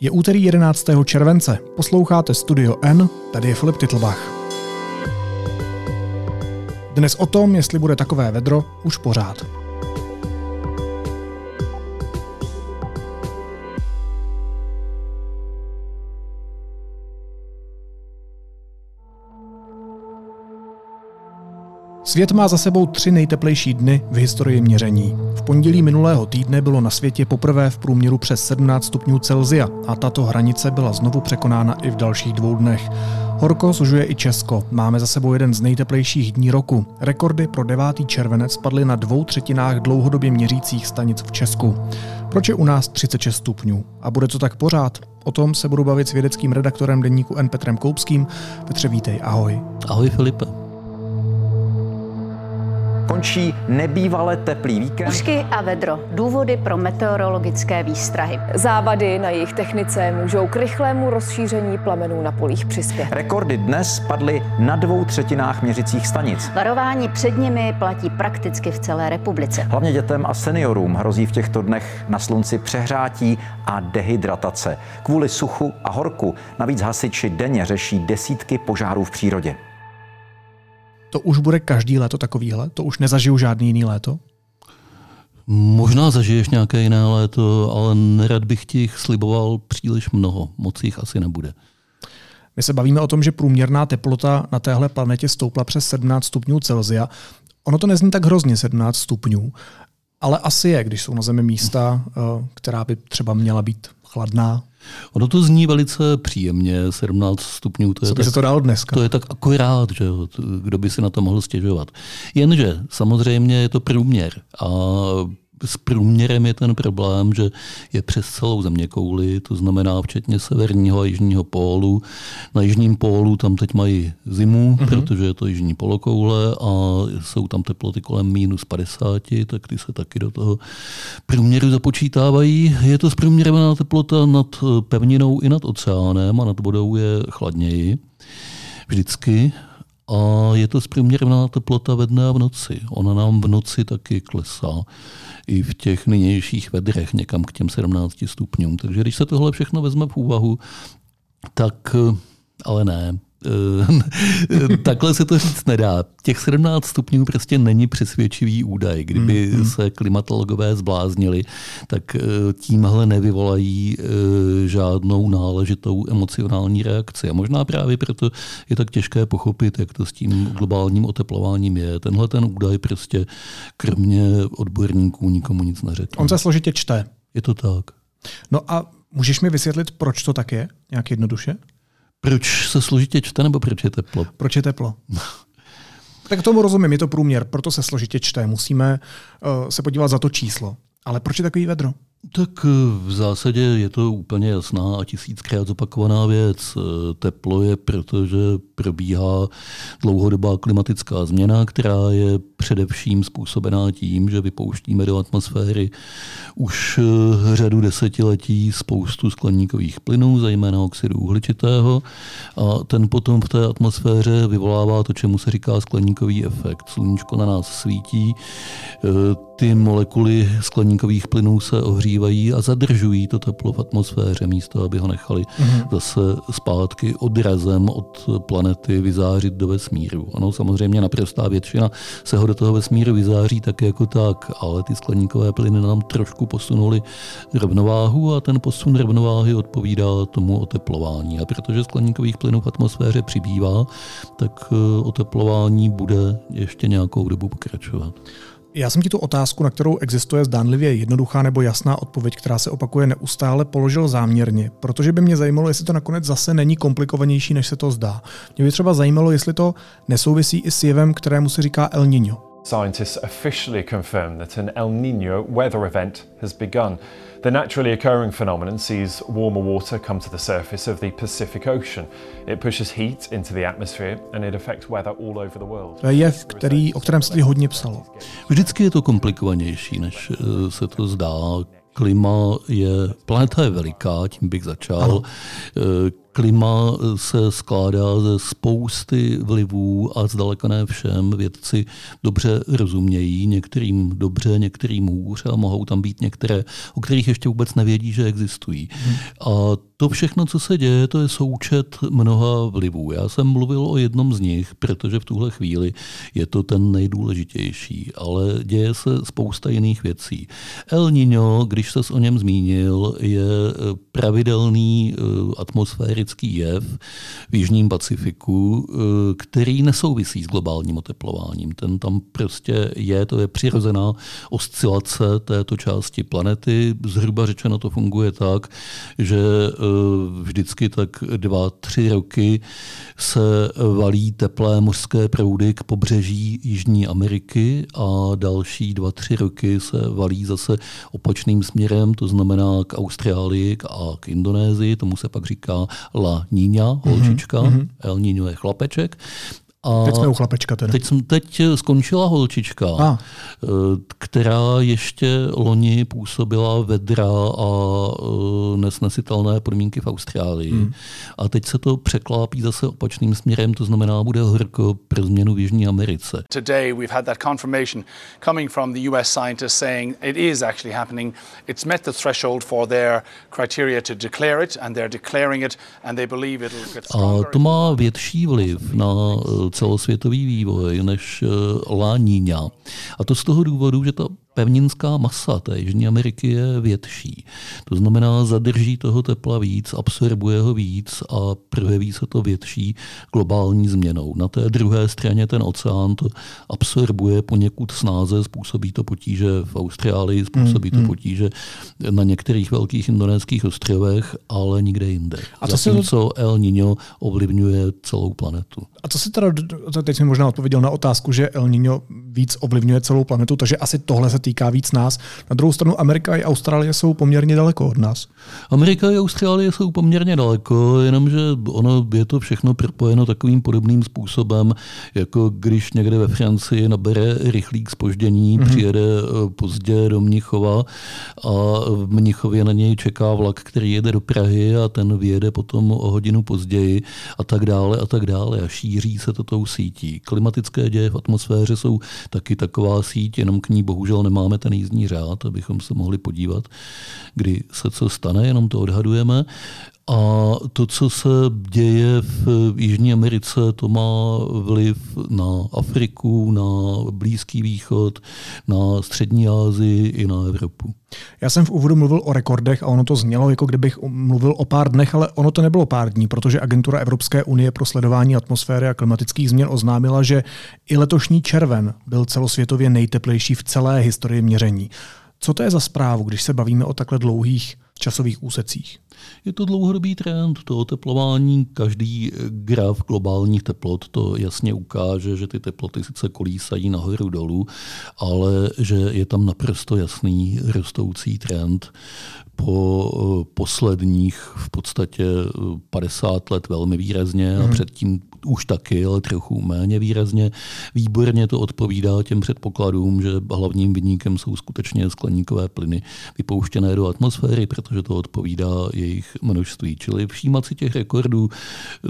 Je úterý 11. července, posloucháte Studio N, tady je Filip Titlbach. Dnes o tom, jestli bude takové vedro, už pořád. Svět má za sebou tři nejteplejší dny v historii měření. V pondělí minulého týdne bylo na světě poprvé v průměru přes 17 stupňů Celzia a tato hranice byla znovu překonána i v dalších dvou dnech. Horko sužuje i Česko. Máme za sebou jeden z nejteplejších dní roku. Rekordy pro 9. červenec padly na dvou třetinách dlouhodobě měřících stanic v Česku. Proč je u nás 36 stupňů? A bude to tak pořád? O tom se budu bavit s vědeckým redaktorem deníku N Petrem Koupským. Petře, vítej, ahoj. Ahoj Filipe. Končí nebývale teplý víkend. Ušky a vedro. Důvody pro meteorologické výstrahy. Závady na jejich technice můžou k rychlému rozšíření plamenů na polích přispět. Rekordy dnes padly na dvou třetinách měřicích stanic. Varování před nimi platí prakticky v celé republice. Hlavně dětem a seniorům hrozí v těchto dnech na slunci přehrátí a dehydratace. Kvůli suchu a horku navíc hasiči denně řeší desítky požárů v přírodě. To už bude každý léto takovýhle? To už nezažiju žádný jiný léto? Možná zažiješ nějaké jiné léto, ale nerad bych ti sliboval příliš mnoho. Moc jich asi nebude. My se bavíme o tom, že průměrná teplota na téhle planetě stoupla přes 17 stupňů Celzia. Ono to nezní tak hrozně 17 stupňů, ale asi je, když jsou na Zemi místa, eh, která by třeba měla být chladná. Ono to zní velice příjemně, 17 stupňů. To je, Co by tak, se to dalo dneska? To je tak akorát, že kdo by si na to mohl stěžovat. Jenže samozřejmě je to průměr a s průměrem je ten problém, že je přes celou země kouli, to znamená včetně severního a jižního pólu. Na jižním pólu tam teď mají zimu, mm-hmm. protože je to jižní polokoule a jsou tam teploty kolem minus 50, tak ty se taky do toho průměru započítávají. Je to zprůměrovaná teplota nad pevninou i nad oceánem a nad vodou je chladněji. Vždycky a je to zprůměrná teplota ve dne a v noci. Ona nám v noci taky klesá i v těch nynějších vedrech někam k těm 17 stupňům. Takže když se tohle všechno vezme v úvahu, tak ale ne, Eh, takhle se to říct nedá. Těch 17 stupňů prostě není přesvědčivý údaj. Kdyby mm, mm. se klimatologové zbláznili, tak eh, tímhle nevyvolají eh, žádnou náležitou emocionální reakci. A možná právě proto je tak těžké pochopit, jak to s tím globálním oteplováním je. Tenhle ten údaj prostě kromě odborníků nikomu nic neřekne. On se složitě čte. Je to tak. No a můžeš mi vysvětlit, proč to tak je? Nějak jednoduše? Proč se složitě čte, nebo proč je teplo? Proč je teplo? tak tomu rozumím, je to průměr, proto se složitě čte. Musíme uh, se podívat za to číslo. Ale proč je takový vedro? Tak eh, v zásadě je to úplně jasná a tisíckrát zopakovaná věc. Eh, teplo je, protože probíhá dlouhodobá klimatická změna, která je především způsobená tím, že vypouštíme do atmosféry už eh, řadu desetiletí spoustu skleníkových plynů, zejména oxidu uhličitého. A ten potom v té atmosféře vyvolává to, čemu se říká skleníkový efekt. Sluníčko na nás svítí, ty molekuly skleníkových plynů se ohřívají a zadržují to teplo v atmosféře, místo aby ho nechali mm-hmm. zase zpátky odrazem od planety vyzářit do vesmíru. Ano, samozřejmě naprostá většina se ho do toho vesmíru vyzáří tak jako tak, ale ty skleníkové plyny nám trošku posunuli rovnováhu a ten posun rovnováhy odpovídá tomu oteplování. A protože skleníkových plynů v atmosféře přibývá, tak eh, oteplování bude ještě nějakou dobu pokračovat. Já jsem ti tu otázku, na kterou existuje zdánlivě jednoduchá nebo jasná odpověď, která se opakuje neustále, položil záměrně, protože by mě zajímalo, jestli to nakonec zase není komplikovanější, než se to zdá. Mě by třeba zajímalo, jestli to nesouvisí i s jevem, kterému se říká El Niño. Scientists officially confirm that an El Niño weather event has begun. The naturally occurring phenomenon sees warmer water come to the surface of the Pacific Ocean. It pushes heat into the atmosphere and it affects weather all over the world. To je jev, který, o kterém se hodně psalo. Vždycky je to komplikovanější, než eh, se to zdá klima je, planeta je veliká, tím bych začal. Ano. Eh, klima se skládá ze spousty vlivů a zdaleka ne všem vědci dobře rozumějí, některým dobře, některým hůř a mohou tam být některé, o kterých ještě vůbec nevědí, že existují. Hmm. A to všechno, co se děje, to je součet mnoha vlivů. Já jsem mluvil o jednom z nich, protože v tuhle chvíli je to ten nejdůležitější, ale děje se spousta jiných věcí. El Niño, když se o něm zmínil, je pravidelný eh, atmosférický jev v Jižním Pacifiku, eh, který nesouvisí s globálním oteplováním. Ten tam prostě je, to je přirozená oscilace této části planety. Zhruba řečeno to funguje tak, že eh, vždycky tak dva, tři roky se valí teplé mořské proudy k pobřeží Jižní Ameriky a další dva, tři roky se valí zase opačným směrem, to znamená k Austrálii a k Indonésii, tomu se pak říká La Niña, holčička, mm-hmm. El Niño je chlapeček. A teď jsme u chlapečka teda. Teď, jsem, teď skončila holčička, a. Eh, která ještě loni působila vedra a eh, nesnesitelné podmínky v Austrálii. Hmm. A teď se to překlápí zase opačným směrem, to znamená, bude horko pro změnu v Jižní Americe. Today we've had that confirmation coming from the US scientists saying it is actually happening. It's met the threshold for their criteria to declare it and they're declaring it and they believe it'll get stronger. A to má větší vliv na celosvětový vývoj než eh, La. A to z toho důvodu, že ta pevninská masa té Jižní Ameriky je větší. To znamená, zadrží toho tepla víc, absorbuje ho víc a projeví se to větší globální změnou. Na té druhé straně ten oceán to absorbuje poněkud snáze, způsobí to potíže v Austrálii, způsobí to hmm, hmm. potíže na některých velkých indonéských ostrovech, ale nikde jinde. A to Zatímco to... El Niño ovlivňuje celou planetu. A co se teda, teď jsem možná odpověděl na otázku, že El Niño víc ovlivňuje celou planetu, takže asi tohle se týká víc nás. Na druhou stranu Amerika i Austrálie jsou poměrně daleko od nás. Amerika i Austrálie jsou poměrně daleko, jenomže ono je to všechno propojeno takovým podobným způsobem, jako když někde ve Francii nabere rychlík spoždění, mm-hmm. přijede eh, pozdě do Mnichova a v Mnichově na něj čeká vlak, který jede do Prahy a ten vyjede potom o hodinu později a tak dále a tak dále a šíří se to tou sítí. Klimatické děje v atmosféře jsou taky taková síť, jenom k ní bohužel nemá máme ten jízdní řád, abychom se mohli podívat, kdy se co stane, jenom to odhadujeme. A to, co se děje v Jižní Americe, to má vliv na Afriku, na Blízký východ, na Střední Asii i na Evropu. Já jsem v úvodu mluvil o rekordech a ono to znělo, jako kdybych mluvil o pár dnech, ale ono to nebylo pár dní, protože Agentura Evropské unie pro sledování atmosféry a klimatických změn oznámila, že i letošní červen byl celosvětově nejteplejší v celé historii měření. Co to je za zprávu, když se bavíme o takhle dlouhých časových úsecích? Je to dlouhodobý trend, to oteplování, každý graf globálních teplot to jasně ukáže, že ty teploty sice kolísají nahoru dolů, ale že je tam naprosto jasný rostoucí trend po eh, posledních v podstatě 50 eh, let velmi výrazně a hmm. předtím už taky, ale trochu méně výrazně. Výborně to odpovídá těm předpokladům, že hlavním vyníkem jsou skutečně skleníkové plyny vypouštěné do atmosféry, protože to odpovídá jejich množství. Čili všímat si těch rekordů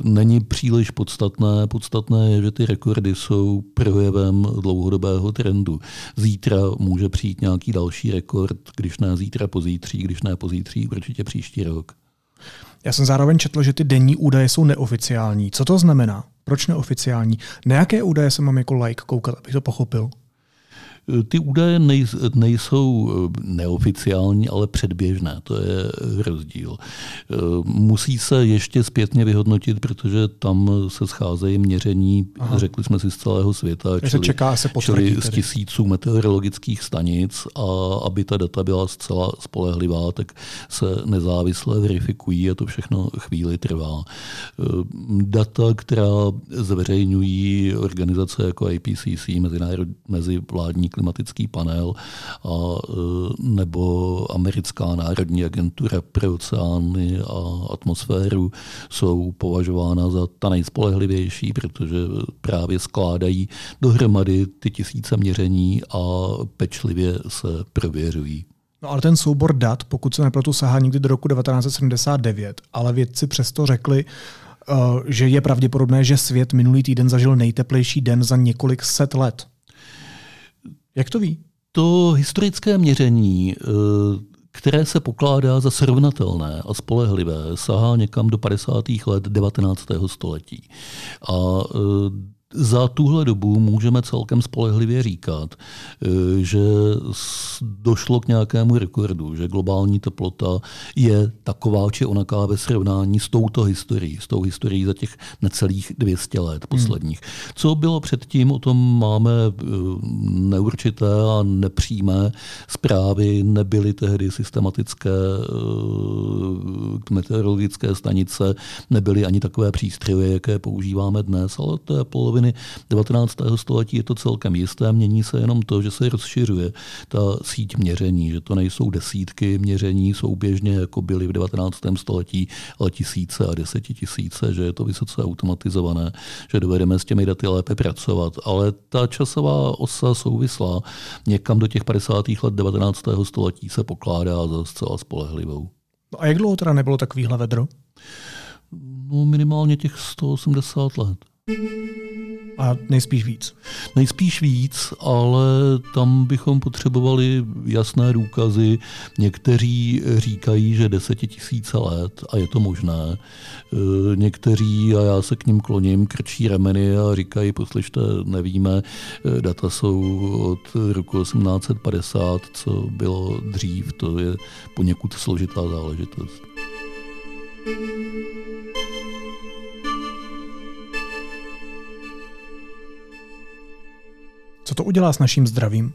není příliš podstatné. Podstatné je, že ty rekordy jsou projevem dlouhodobého trendu. Zítra může přijít nějaký další rekord, když ne zítra, pozítří, když ne pozítří, určitě příští rok. Já jsem zároveň četl, že ty denní údaje jsou neoficiální. Co to znamená? Proč neoficiální? Na jaké údaje se mám jako like koukat, abych to pochopil? Ty údaje nejsou eh, neoficiální, ale předběžné. To je rozdíl. Eh, musí se ještě zpětně vyhodnotit, protože tam se scházejí měření, Aha. řekli jsme si, z celého světa, čili, se čeká, se čili z tisíců meteorologických stanic a aby ta data byla zcela spolehlivá, tak se nezávisle verifikují a to všechno chvíli trvá. Eh, data, která zveřejňují organizace jako IPCC, mezi mezivládní klimatický panel a, e, nebo americká národní agentura pro oceány a atmosféru jsou považována za ta nejspolehlivější, protože právě skládají dohromady ty tisíce měření a pečlivě se prověřují. No ale ten soubor dat, pokud se nepletu, sahá někdy do roku 1979, ale vědci přesto řekli, uh, že je pravděpodobné, že svět minulý týden zažil nejteplejší den za několik set let. Jak to ví? To historické měření, uh, které se pokládá za srovnatelné a spolehlivé, sahá někam do 50. let 19. století. A uh, za tuhle dobu můžeme celkem spolehlivě říkat, eh, že došlo k nějakému rekordu, že globální teplota je taková či onaká ve srovnání s touto historií, s tou historií za těch necelých 200 let posledních. Hmm. Co bylo předtím, o tom máme eh, neurčité a nepřímé zprávy, nebyly tehdy systematické eh, meteorologické stanice, nebyly ani takové přístroje, jaké používáme dnes, ale to je polovina poloviny 19. století je to celkem jisté. Mění se jenom to, že se rozšiřuje ta síť měření, že to nejsou desítky měření souběžně, jako byly v 19. století, ale tisíce a desetitisíce, že je to vysoce automatizované, že dovedeme s těmi daty lépe pracovat. Ale ta časová osa souvislá někam do těch 50. let 19. století se pokládá za zcela spolehlivou. No a jak dlouho teda nebylo takovýhle vedro? No minimálně těch 180 let. A nejspíš víc. Nejspíš víc, ale tam bychom potřebovali jasné důkazy. Někteří říkají, že desetitisíce let a je to možné. E, někteří, a já se k ním kloním, krčí remeny a říkají, poslyšte, nevíme, e, data jsou od roku 1850, co bylo dřív, to je poněkud složitá záležitost. Co to udělá s naším zdravím?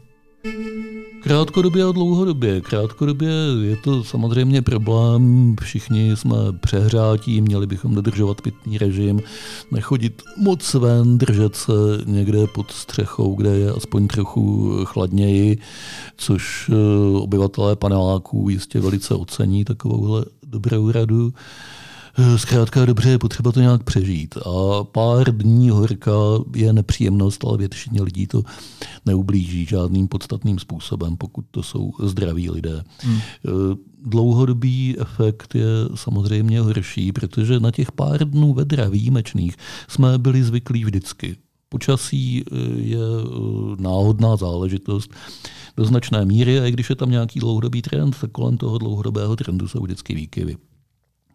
Krátkodobě a dlouhodobě. Krátkodobě je to samozřejmě problém. Všichni jsme přehrátí, měli bychom dodržovat pitný režim, nechodit moc ven, držet se někde pod střechou, kde je aspoň trochu chladněji, což eh, obyvatelé paneláků jistě velice ocení takovouhle dobrou radu. Eh, zkrátka dobře je potřeba to nějak přežít. A pár dní horka je nepříjemnost, ale většině lidí to neublíží žádným podstatným způsobem, pokud to jsou zdraví lidé. Hmm. Eh, dlouhodobý efekt je samozřejmě horší, protože na těch pár dnů vedra výjimečných jsme byli zvyklí vždycky. Počasí eh, je náhodná záležitost do značné míry a i když je tam nějaký dlouhodobý trend, tak kolem toho dlouhodobého trendu jsou vždycky výkyvy.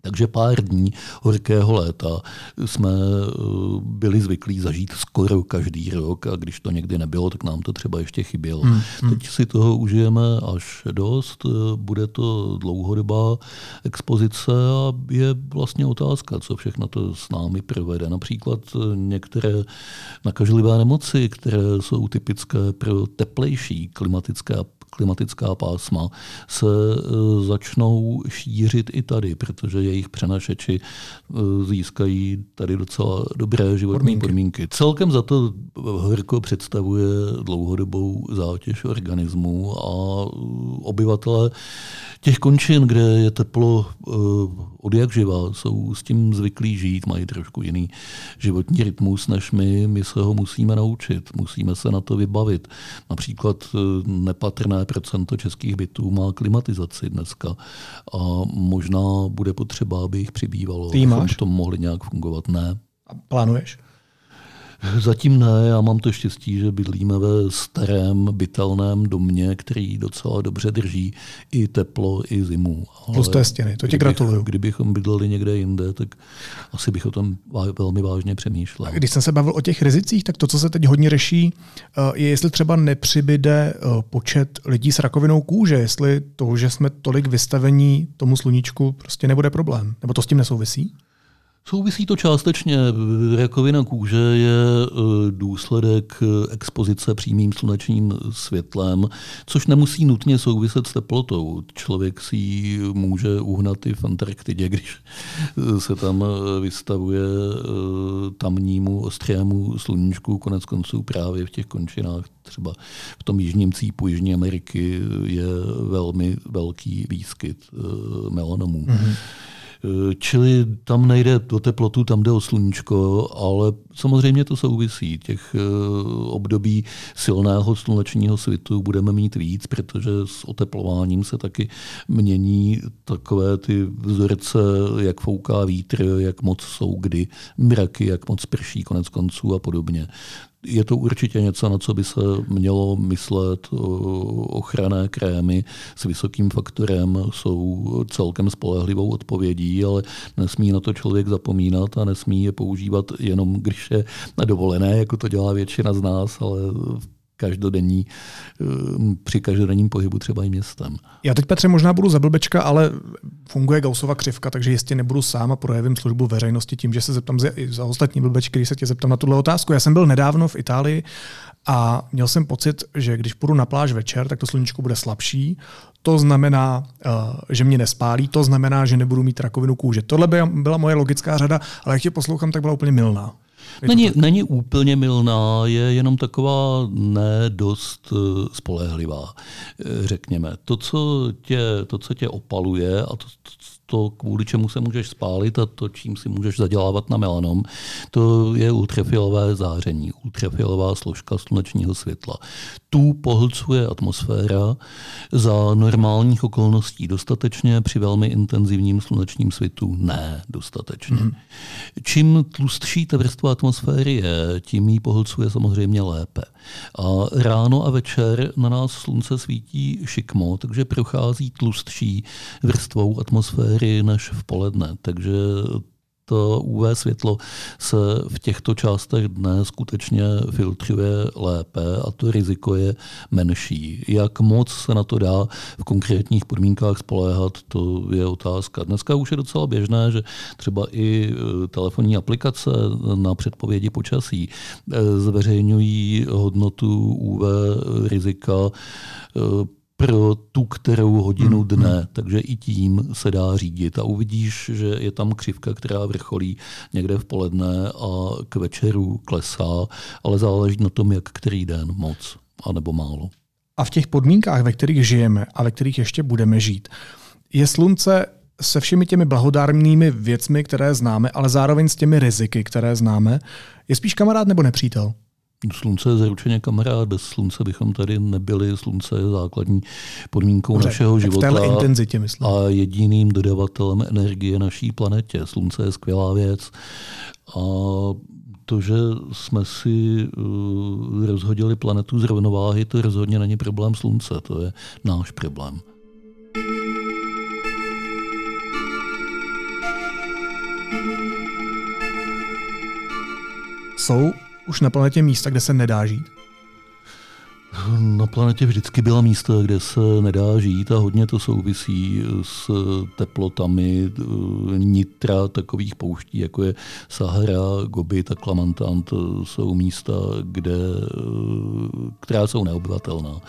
Takže pár dní horkého léta jsme eh, byli zvyklí zažít skoro každý rok a když to někdy nebylo, tak nám to třeba ještě chybělo. Hmm, hmm. Teď si toho užijeme až dost, eh, bude to dlouhodobá expozice a je vlastně otázka, co všechno to s námi provede. Například eh, některé nakažlivé nemoci, které jsou typické pro teplejší klimatické klimatická pásma se e, začnou šířit i tady, protože jejich přenašeči e, získají tady docela dobré životní podmínky. podmínky. Celkem za to horko představuje dlouhodobou zátěž organismu a obyvatele těch končin, kde je teplo uh, od jak živa, jsou s tím zvyklí žít, mají trošku jiný životní rytmus než my. My se ho musíme naučit, musíme se na to vybavit. Například uh, nepatrné procento českých bytů má klimatizaci dneska a možná bude potřeba, aby jich přibývalo. Ty máš? v tom mohli nějak fungovat. Ne. A plánuješ? Zatím ne, já mám to štěstí, že bydlíme ve starém bytelném domě, který docela dobře drží i teplo, i zimu. Plus té stěny, to ti gratuluju. Kdybychom bydleli někde jinde, tak asi bych o tom velmi vážně přemýšlel. A když jsem se bavil o těch rizicích, tak to, co se teď hodně řeší, eh, je, jestli třeba nepřibyde eh, počet lidí s rakovinou kůže, jestli to, že jsme tolik vystavení tomu sluníčku, prostě nebude problém. Nebo to s tím nesouvisí? Souvisí to částečně. Rakovina kůže je e, důsledek e, expozice přímým slunečním světlem, což nemusí nutně souviset s teplotou. Člověk si ji může uhnat i v Antarktidě, když e, se tam vystavuje tamnímu ostrému sluníčku. Konec konců právě v těch končinách, třeba v tom jižním cípu Jižní Ameriky, je velmi velký výskyt melanomů. Mm-hmm. Čili tam nejde o teplotu, tam jde o sluníčko, ale samozřejmě to souvisí. Těch období silného slunečního svitu budeme mít víc, protože s oteplováním se taky mění takové ty vzorce, jak fouká vítr, jak moc jsou kdy mraky, jak moc prší konec konců a podobně je to určitě něco, na co by se mělo myslet. Ochranné krémy s vysokým faktorem jsou celkem spolehlivou odpovědí, ale nesmí na to člověk zapomínat a nesmí je používat jenom, když je dovolené, jako to dělá většina z nás, ale v každodenní, eh, při každodenním pohybu třeba i městem. Já teď, Petře, možná budu za blbečka, ale funguje Gaussova křivka, takže jistě nebudu sám a projevím službu veřejnosti tím, že se zeptám za, za ostatní blbečky, když se tě zeptám na tuhle otázku. Já jsem byl nedávno v Itálii a měl jsem pocit, že když půjdu na pláž večer, tak to sluníčko bude slabší. To znamená, eh, že mě nespálí, to znamená, že nebudu mít rakovinu kůže. Tohle byla moje logická řada, ale jak tě poslouchám, tak byla úplně milná. Není, není úplně milná, je jenom taková ne dost eh, spolehlivá, eh, řekněme. To, co tě, to, co tě opaluje a to, to, kvůli čemu se můžeš spálit a to, čím si můžeš zadělávat na melanom, to je ultrafialové záření, ultrafialová složka slunečního světla. Tu pohlcuje atmosféra za normálních okolností dostatečně, při velmi intenzivním slunečním světu ne dostatečně. Mm. Čím tlustší ta vrstva atmosféry je, tím ji pohlcuje samozřejmě lépe. A ráno a večer na nás slunce svítí šikmo, takže prochází tlustší vrstvou atmosféry než v poledne. Takže to UV světlo se v těchto částech dne skutečně filtruje lépe a to riziko je menší. Jak moc se na to dá v konkrétních podmínkách spoléhat, to je otázka. Dneska už je docela běžné, že třeba i e, telefonní aplikace na předpovědi počasí e, zveřejňují hodnotu UV rizika e, pro tu kterou hodinu hmm, dne, hmm. takže i tím se dá řídit a uvidíš, že je tam křivka, která vrcholí někde v poledne a k večeru klesá, ale záleží na tom, jak který den moc, anebo málo. A v těch podmínkách, ve kterých žijeme a ve kterých ještě budeme žít, je slunce se všemi těmi blahodárnými věcmi, které známe, ale zároveň s těmi riziky, které známe, je spíš kamarád nebo nepřítel? Slunce je zaručeně kamarád, bez slunce bychom tady nebyli. Slunce je základní podmínkou Dobře, našeho života. V intenzitě, myslím. A jediným dodavatelem energie naší planetě. Slunce je skvělá věc. A to, že jsme si uh, rozhodili planetu z rovnováhy, to rozhodně není problém slunce, to je náš problém. Jsou už na planetě místa, kde se nedá žít? Na planetě vždycky byla místa, kde se nedá žít a hodně to souvisí s teplotami nitra takových pouští, jako je Sahara, Gobi, a Klamantan. To jsou místa, kde, která jsou neobyvatelná.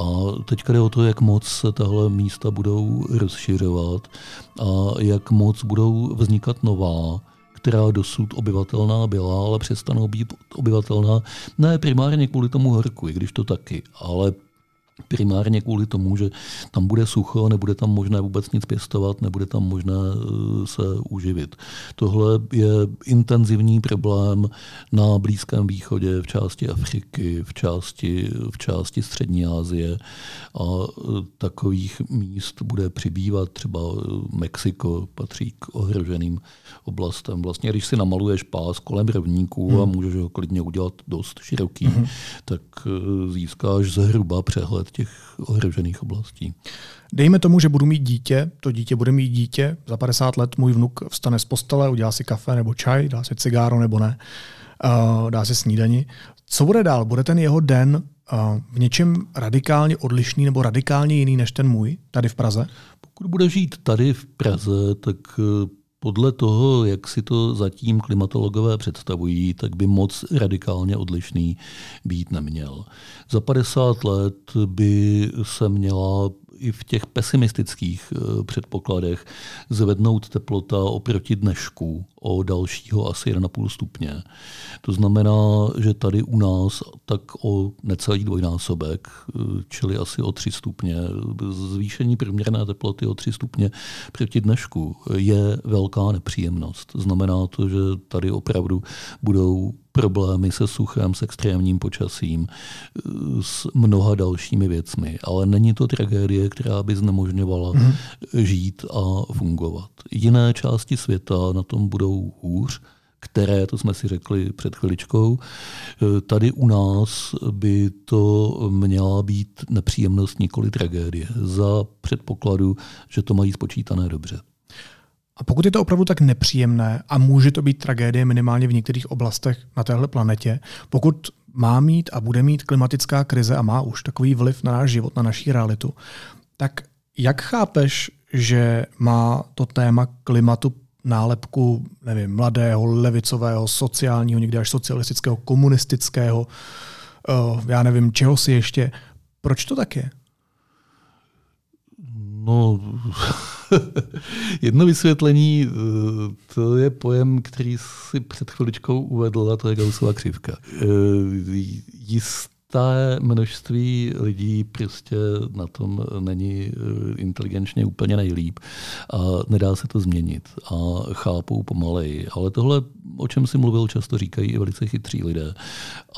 A teďka jde o to, jak moc se tahle místa budou rozšiřovat a jak moc budou vznikat nová která dosud obyvatelná byla, ale přestanou být obyvatelná ne primárně kvůli tomu horku, i když to taky, ale primárně kvůli tomu, že tam bude sucho, nebude tam možné vůbec nic pěstovat, nebude tam možné eh, se uživit. Tohle je intenzivní problém na Blízkém východě, v části Afriky, v části, v části Střední Asie a eh, takových míst bude přibývat. Třeba eh, Mexiko patří k ohroženým oblastem. Vlastně, když si namaluješ pás kolem rovníků hmm. a můžeš ho klidně udělat dost široký, hmm. tak získáš zhruba přehled těch ohrožených oblastí. Dejme tomu, že budu mít dítě, to dítě bude mít dítě, za 50 let můj vnuk vstane z postele, udělá si kafe nebo čaj, dá si cigáro nebo ne, uh, dá si snídani. Co bude dál? Bude ten jeho den uh, v něčem radikálně odlišný nebo radikálně jiný než ten můj tady v Praze? Pokud bude žít tady v Praze, tak uh, podle toho, jak si to zatím klimatologové představují, tak by moc radikálně odlišný být neměl. Za 50 let by se měla i v těch pesimistických eh, předpokladech zvednout teplota oproti dnešku o dalšího asi 1,5 stupně. To znamená, že tady u nás tak o necelý dvojnásobek, eh, čili asi o 3 stupně, zvýšení průměrné teploty o 3 stupně proti dnešku je velká nepříjemnost. Znamená to, že tady opravdu budou problémy se suchem, s extrémním počasím, s mnoha dalšími věcmi. Ale není to tragédie, která by znemožňovala mm. žít a fungovat. Jiné části světa na tom budou hůř, které, to jsme si řekli před chviličkou, tady u nás by to měla být nepříjemnost, nikoli tragédie, za předpokladu, že to mají spočítané dobře. A pokud je to opravdu tak nepříjemné a může to být tragédie minimálně v některých oblastech na téhle planetě, pokud má mít a bude mít klimatická krize a má už takový vliv na náš život, na naší realitu, tak jak chápeš, že má to téma klimatu nálepku, nevím, mladého, levicového, sociálního, někdy až socialistického, komunistického, uh, já nevím, čeho si ještě. Proč to tak je? No, Jedno vysvětlení, eh, to je pojem, který si před chviličkou uvedl, a to je Gaussova křivka. Eh, jisté množství lidí prostě na tom není eh, inteligenčně úplně nejlíp a nedá se to změnit a chápou pomalej. Ale tohle, o čem si mluvil, často říkají i velice chytří lidé.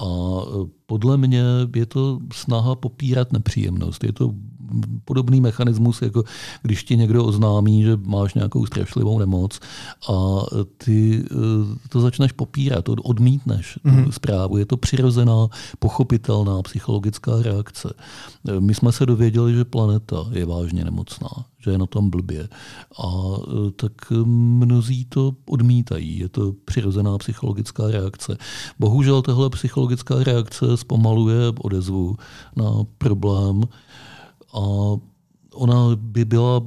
A podle mě je to snaha popírat nepříjemnost. Je to podobný mechanismus, jako když ti někdo oznámí, že máš nějakou strašlivou nemoc a ty eh, to začneš popírat, odmítneš mm-hmm. tu mhm. zprávu. Je to přirozená, pochopitelná psychologická reakce. Eh, my jsme se dověděli, že planeta je vážně nemocná, že je na tom blbě. A eh, tak mnozí to odmítají. Je to přirozená psychologická reakce. Bohužel tahle psychologická reakce zpomaluje odezvu na problém, a ona by byla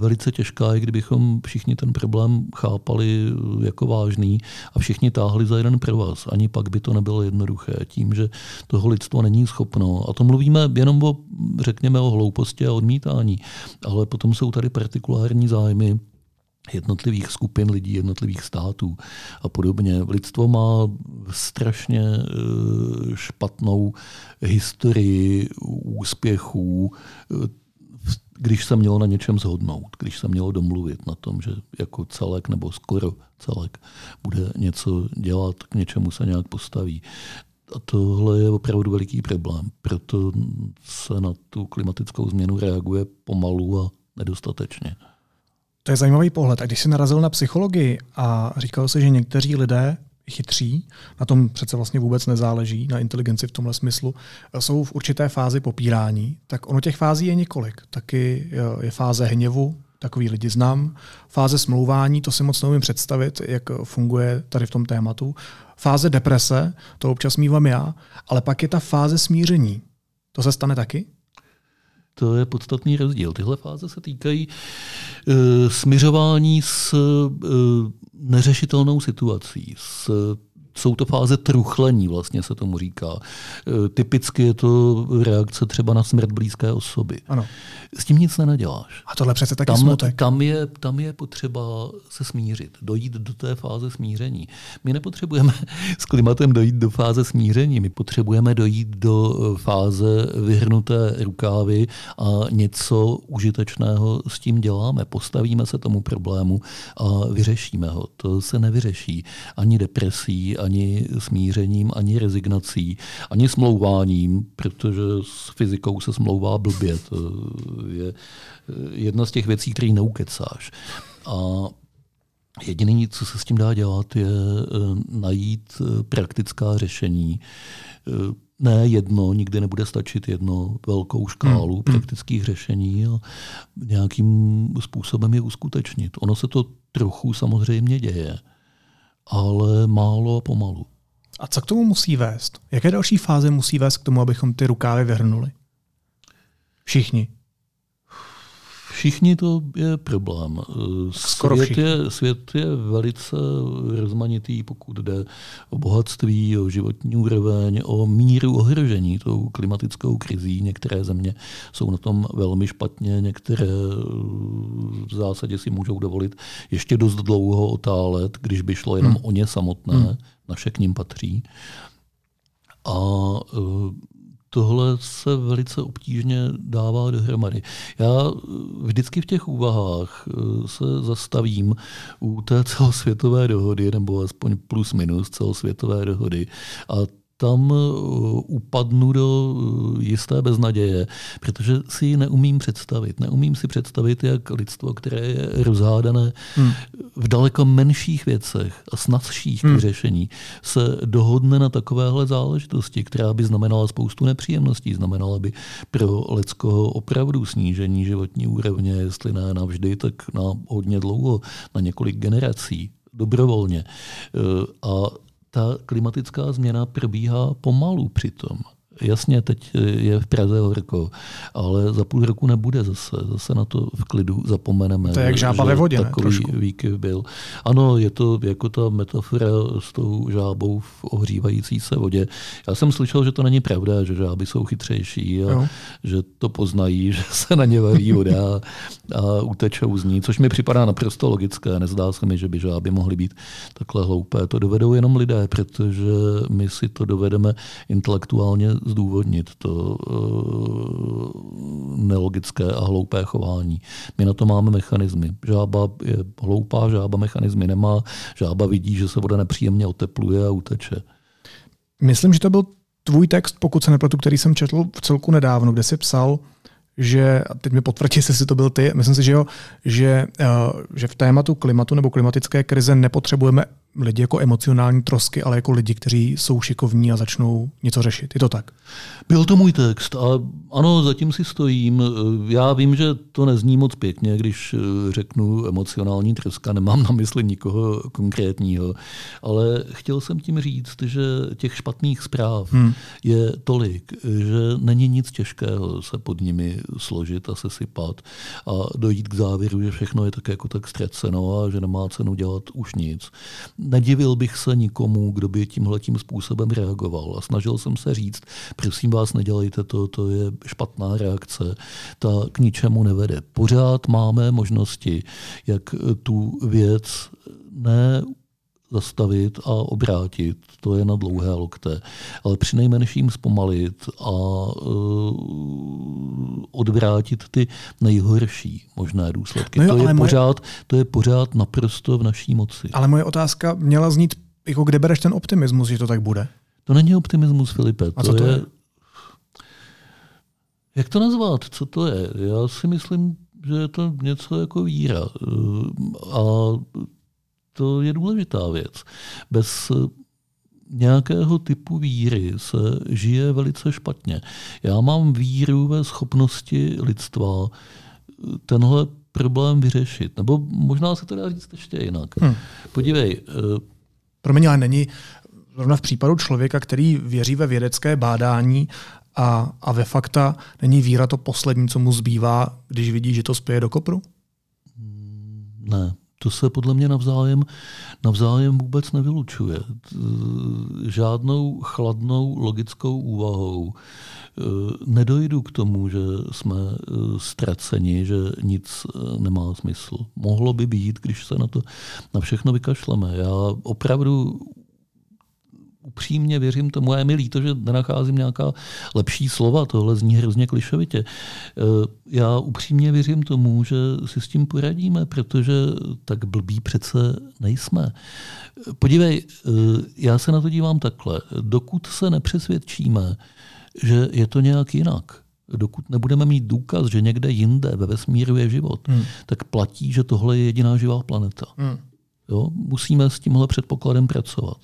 velice těžká, i kdybychom všichni ten problém chápali jako vážný a všichni táhli za jeden provaz. Ani pak by to nebylo jednoduché tím, že toho lidstvo není schopno. A to mluvíme jenom o, řekněme, o hlouposti a odmítání. Ale potom jsou tady partikulární zájmy, jednotlivých skupin lidí, jednotlivých států a podobně. Lidstvo má strašně eh, špatnou historii úspěchů, eh, když se mělo na něčem zhodnout, když se mělo domluvit na tom, že jako celek nebo skoro celek bude něco dělat, k něčemu se nějak postaví. A tohle je opravdu veliký problém. Proto se na tu klimatickou změnu reaguje pomalu a nedostatečně. To je zajímavý pohled. A když jsi narazil na psychologii a říkal se, že někteří lidé chytří, na tom přece vlastně vůbec nezáleží, na inteligenci v tomhle smyslu, jsou v určité fázi popírání, tak ono těch fází je několik. Taky je fáze hněvu, takový lidi znám, fáze smlouvání, to si moc neumím představit, jak funguje tady v tom tématu, fáze deprese, to občas mývám já, ale pak je ta fáze smíření. To se stane taky? To je podstatný rozdíl. Tyhle fáze se týkají uh, s uh, neřešitelnou situací, s jsou to fáze truchlení, vlastně se tomu říká. E, typicky je to reakce třeba na smrt blízké osoby. Ano. S tím nic nenaděláš. A tohle přece taky tam, smutek. Tam je, tam je potřeba se smířit, dojít do té fáze smíření. My nepotřebujeme s klimatem dojít do fáze smíření, my potřebujeme dojít do e, fáze vyhrnuté rukávy a něco užitečného s tím děláme. Postavíme se tomu problému a vyřešíme ho. To se nevyřeší ani depresí, ani smířením, ani rezignací, ani smlouváním, protože s fyzikou se smlouvá blbě. To je jedna z těch věcí, které neukecáš. A Jediné, co se s tím dá dělat, je eh, najít eh, praktická řešení. Eh, ne jedno, nikdy nebude stačit jedno velkou škálu hmm. praktických řešení a nějakým způsobem je uskutečnit. Ono se to trochu samozřejmě děje ale málo a pomalu. A co k tomu musí vést? Jaké další fáze musí vést k tomu, abychom ty rukávy vyhrnuli? Všichni. Všichni to je problém. Skoro svět, je, svět je velice rozmanitý, pokud jde o bohatství, o životní úroveň, o míru ohrožení tou klimatickou krizí. Některé země jsou na tom velmi špatně, některé v zásadě si můžou dovolit ještě dost dlouho otálet, když by šlo jenom hmm. o ně samotné, hmm. naše k ním patří. A tohle se velice obtížně dává dohromady. Já vždycky v těch úvahách eh, se zastavím u té celosvětové dohody, nebo aspoň plus minus celosvětové dohody. A tam eh, upadnu do eh, jisté beznaděje, protože si ji neumím představit. Neumím si představit, jak lidstvo, které je rozhádané hmm. v daleko menších věcech a snadších hmm. řešení, se dohodne na takovéhle záležitosti, která by znamenala spoustu nepříjemností. Znamenala by pro lidskoho opravdu snížení životní úrovně, jestli ne navždy, tak na hodně dlouho, na několik generací dobrovolně. Eh, a ta klimatická změna probíhá pomalu přitom. Jasně, teď je v Praze horko, ale za půl roku nebude zase. Zase na to v klidu zapomeneme. To je jak žába ve vodě, Takový ne? výkyv byl. Ano, je to jako ta metafora s tou žábou v ohřívající se vodě. Já jsem slyšel, že to není pravda, že žáby jsou chytřejší a jo. že to poznají, že se na ně varí voda a utečou z ní, což mi připadá naprosto logické. Nezdá se mi, že by žáby mohly být takhle hloupé. To dovedou jenom lidé, protože my si to dovedeme intelektuálně zdůvodnit to uh, nelogické a hloupé chování. My na to máme mechanismy. Žába je hloupá, žába mechanismy nemá, žába vidí, že se voda nepříjemně otepluje a uteče. Myslím, že to byl tvůj text, pokud se nepletu, který jsem četl v celku nedávno, kde jsi psal, že, a teď mi potvrdí, jestli to byl ty, myslím si, že jo, že, uh, že v tématu klimatu nebo klimatické krize nepotřebujeme lidi jako emocionální trosky, ale jako lidi, kteří jsou šikovní a začnou něco řešit. Je to tak? Byl to můj text a ano, zatím si stojím. Já vím, že to nezní moc pěkně, když eh, řeknu emocionální troska, nemám na mysli nikoho konkrétního, ale chtěl jsem tím říct, že těch špatných zpráv hmm. je tolik, že není nic těžkého se pod nimi složit a sesypat a dojít k závěru, že všechno je tak jako tak ztraceno a že nemá cenu dělat už nic nedivil bych se nikomu, kdo by tímhle tím způsobem reagoval. A snažil jsem se říct, prosím vás, nedělejte to, to je špatná reakce, ta k ničemu nevede. Pořád máme možnosti, jak tu věc ne zastavit a obrátit, to je na dlouhé lokte, ale při nejmenším zpomalit a uh, odvrátit ty nejhorší možné důsledky. No jo, to, je moje... pořád, to je pořád naprosto v naší moci. Ale moje otázka měla znít, jako kde bereš ten optimismus, že to tak bude? To není optimismus, Filipe. A co to, to je, je? Jak to nazvat? Co to je? Já si myslím, že je to něco jako víra. A to je důležitá věc. Bez nějakého typu víry se žije velice špatně. Já mám víru ve schopnosti lidstva tenhle problém vyřešit. Nebo možná se to dá říct ještě jinak. Hmm. Podívej. Uh, Promiň, ale není zrovna v případu člověka, který věří ve vědecké bádání a, a ve fakta, není víra to poslední, co mu zbývá, když vidí, že to spěje do kopru? Ne, to se podle mě navzájem, navzájem vůbec nevylučuje. Žádnou chladnou logickou úvahou e, nedojdu k tomu, že jsme e, ztraceni, že nic e, nemá smysl. Mohlo by být, když se na to na všechno vykašleme. Já opravdu upřímně věřím tomu a je mi líto, že nenacházím nějaká lepší slova, tohle zní hrozně klišovitě. E, já upřímně věřím tomu, že si s tím poradíme, protože tak blbí přece nejsme. Podívej, e, já se na to dívám takhle. Dokud se nepřesvědčíme, že je to nějak jinak, dokud nebudeme mít důkaz, že někde jinde ve vesmíru je život, hmm. tak platí, že tohle je jediná živá planeta. Hmm. Jo? Musíme s tímhle předpokladem pracovat.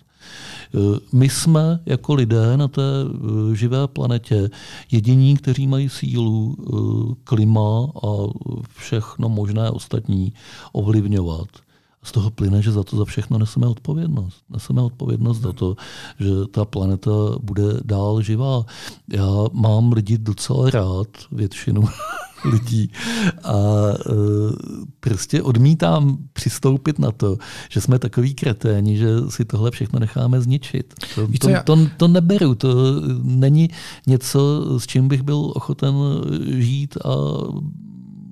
Eh, my jsme jako lidé na té eh, živé planetě jediní, kteří mají sílu eh, klima a všechno možné ostatní ovlivňovat. Z toho plyne, že za to za všechno neseme odpovědnost. Neseme odpovědnost za to, že ta planeta bude dál živá. Já mám lidi docela rád, většinu lidí. A e, prostě odmítám přistoupit na to, že jsme takový kreténi, že si tohle všechno necháme zničit. To, to, to, to neberu, to není něco, s čím bych byl ochoten žít a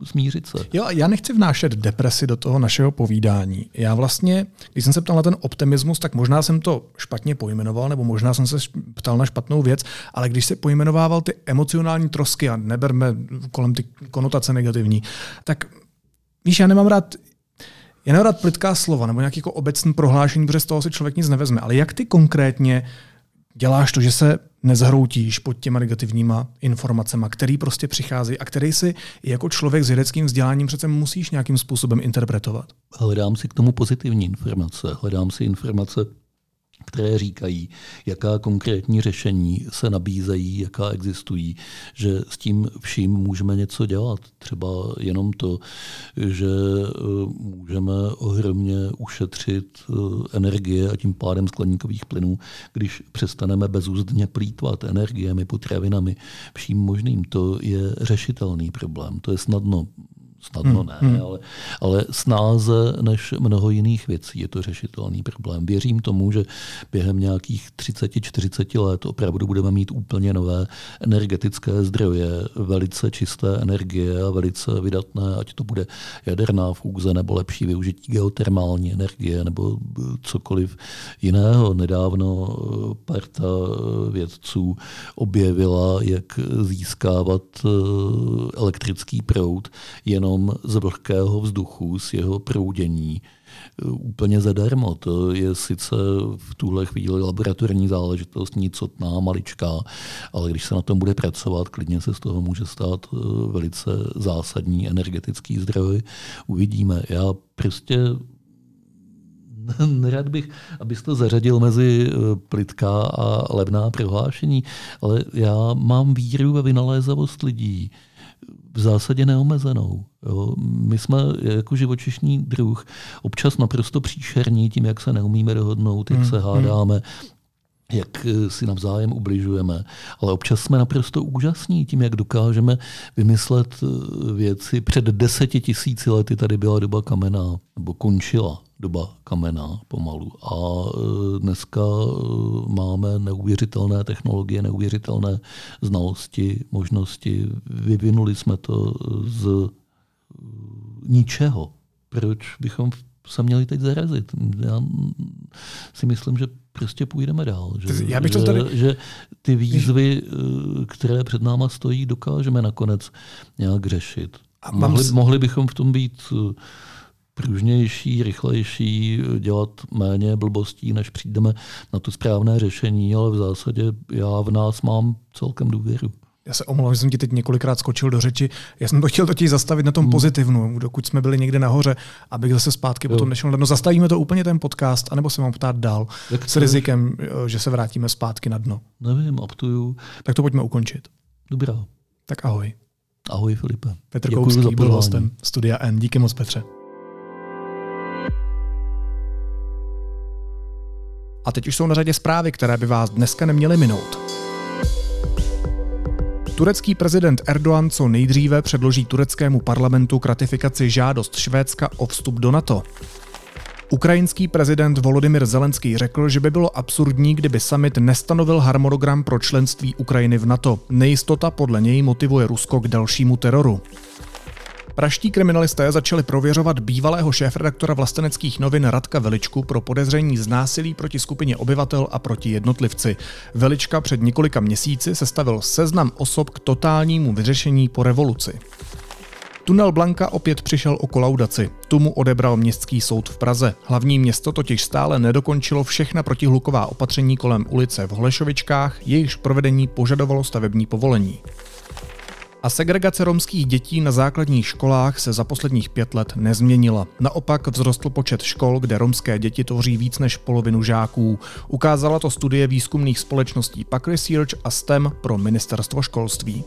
smířit se. Jo, já nechci vnášet depresi do toho našeho povídání. Já vlastně, když jsem se ptal na ten optimismus, tak možná jsem to špatně pojmenoval, nebo možná jsem se ptal na špatnou věc, ale když se pojmenovával ty emocionální trosky a neberme kolem ty konotace negativní, tak víš, já nemám rád já nemám rád plitká slova nebo nějaký jako obecný prohlášení, protože z toho si člověk nic nevezme. Ale jak ty konkrétně děláš to, že se nezhroutíš pod těma negativníma informacemi, který prostě přichází a který si jako člověk s vědeckým vzděláním přece musíš nějakým způsobem interpretovat. Hledám si k tomu pozitivní informace, hledám si informace které říkají, jaká konkrétní řešení se nabízejí, jaká existují, že s tím vším můžeme něco dělat. Třeba jenom to, že eh, můžeme ohromně ušetřit eh, energie a tím pádem skleníkových plynů, když přestaneme bezúzdně plítvat energiemi, potravinami, vším možným. To je řešitelný problém. To je snadno snadno hmm, ne, hmm. ale, ale snáze než mnoho jiných věcí je to řešitelný problém. Věřím tomu, že během nějakých 30-40 let opravdu budeme mít úplně nové energetické zdroje, velice čisté energie a velice vydatné, ať to bude jaderná fúze nebo lepší využití geotermální energie nebo cokoliv jiného. Nedávno parta vědců objevila, jak získávat eh, elektrický proud jenom jenom z vlhkého vzduchu, z jeho proudění e, úplně zadarmo. To je sice v tuhle chvíli laboratorní záležitost, nicotná, maličká, ale když se na tom bude pracovat, klidně se z toho může stát e, velice zásadní energetický zdroj. Uvidíme. Já prostě nerad bych, abys to zařadil mezi e, plitká a levná prohlášení, ale já mám víru ve vynalézavost lidí v zásadě neomezenou. Jo. My jsme jako živočišný druh občas naprosto příšerní tím, jak se neumíme dohodnout, jak hmm. se hádáme, jak eh, si navzájem ubližujeme. Ale občas jsme naprosto úžasní tím, jak dokážeme vymyslet eh, věci. Před deseti tisíci lety tady byla doba kamená, nebo končila doba kamená pomalu. A e, dneska máme neuvěřitelné technologie, neuvěřitelné znalosti, možnosti. Vyvinuli jsme to z ničeho. Proč bychom se měli teď zarazit? Já si myslím, že prostě půjdeme dál. Že, Já bych to tady... že, že ty výzvy, které před náma stojí, dokážeme nakonec nějak řešit. A mohli, mohli bychom v tom být pružnější, rychlejší, dělat méně blbostí, než přijdeme na to správné řešení, ale v zásadě já v nás mám celkem důvěru. Já se omlouvám, že jsem ti teď několikrát skočil do řeči. Já jsem to chtěl totiž zastavit na tom hmm. pozitivnu, dokud jsme byli někde nahoře, abych zase zpátky jo. potom nešel. No zastavíme to úplně ten podcast, anebo se mám ptát dál Jak s rizikem, že se vrátíme zpátky na dno. Nevím, aptuju. Tak to pojďme ukončit. Dobrá. Tak ahoj. Ahoj Filipe. Petr Koupský byl hostem Studia N. Díky moc Petře. A teď už jsou na řadě zprávy, které by vás dneska neměly minout. Turecký prezident Erdogan co nejdříve předloží tureckému parlamentu k ratifikaci žádost Švédska o vstup do NATO. Ukrajinský prezident Volodymyr Zelenský řekl, že by bylo absurdní, kdyby summit nestanovil harmonogram pro členství Ukrajiny v NATO. Nejistota podle něj motivuje Rusko k dalšímu teroru. Praští kriminalisté začali prověřovat bývalého šéfredaktora vlasteneckých novin Radka Veličku pro podezření z násilí proti skupině obyvatel a proti jednotlivci. Velička před několika měsíci sestavil seznam osob k totálnímu vyřešení po revoluci. Tunel Blanka opět přišel o kolaudaci. Tu mu odebral městský soud v Praze. Hlavní město totiž stále nedokončilo všechna protihluková opatření kolem ulice v Holešovičkách, jejichž provedení požadovalo stavební povolení. A segregace romských dětí na základních školách se za posledních pět let nezměnila. Naopak vzrostl počet škol, kde romské děti tvoří víc než polovinu žáků. Ukázala to studie výzkumných společností Pack Research a STEM pro ministerstvo školství.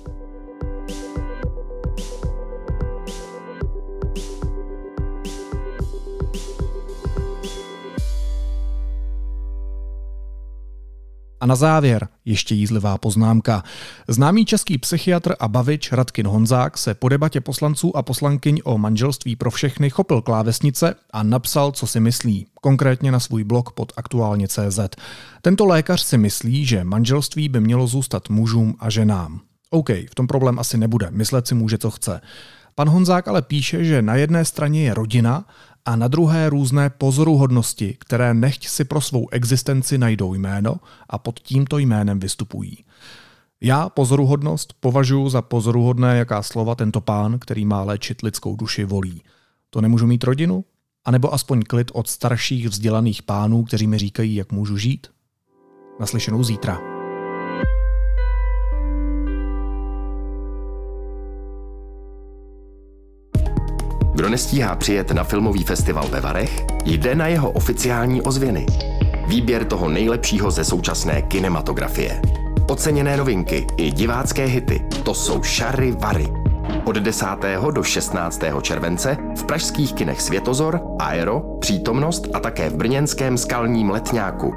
A na závěr ještě jízlivá poznámka. Známý český psychiatr a bavič Radkin Honzák se po debatě poslanců a poslankyň o manželství pro všechny chopil klávesnice a napsal, co si myslí, konkrétně na svůj blog pod aktuálně CZ. Tento lékař si myslí, že manželství by mělo zůstat mužům a ženám. OK, v tom problém asi nebude, myslet si může, co chce. Pan Honzák ale píše, že na jedné straně je rodina a na druhé různé pozoruhodnosti, které nechť si pro svou existenci najdou jméno a pod tímto jménem vystupují. Já pozoruhodnost považuji za pozoruhodné, jaká slova tento pán, který má léčit lidskou duši, volí. To nemůžu mít rodinu? A nebo aspoň klid od starších vzdělaných pánů, kteří mi říkají, jak můžu žít? Naslyšenou zítra. Kdo nestíhá přijet na filmový festival ve Varech, jde na jeho oficiální ozvěny. Výběr toho nejlepšího ze současné kinematografie. Oceněné novinky i divácké hity, to jsou Šary Vary. Od 10. do 16. července v pražských kinech Světozor, Aero, Přítomnost a také v brněnském skalním letňáku.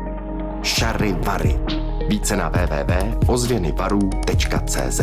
Šary Vary. Více na www.ozvěnyvarů.cz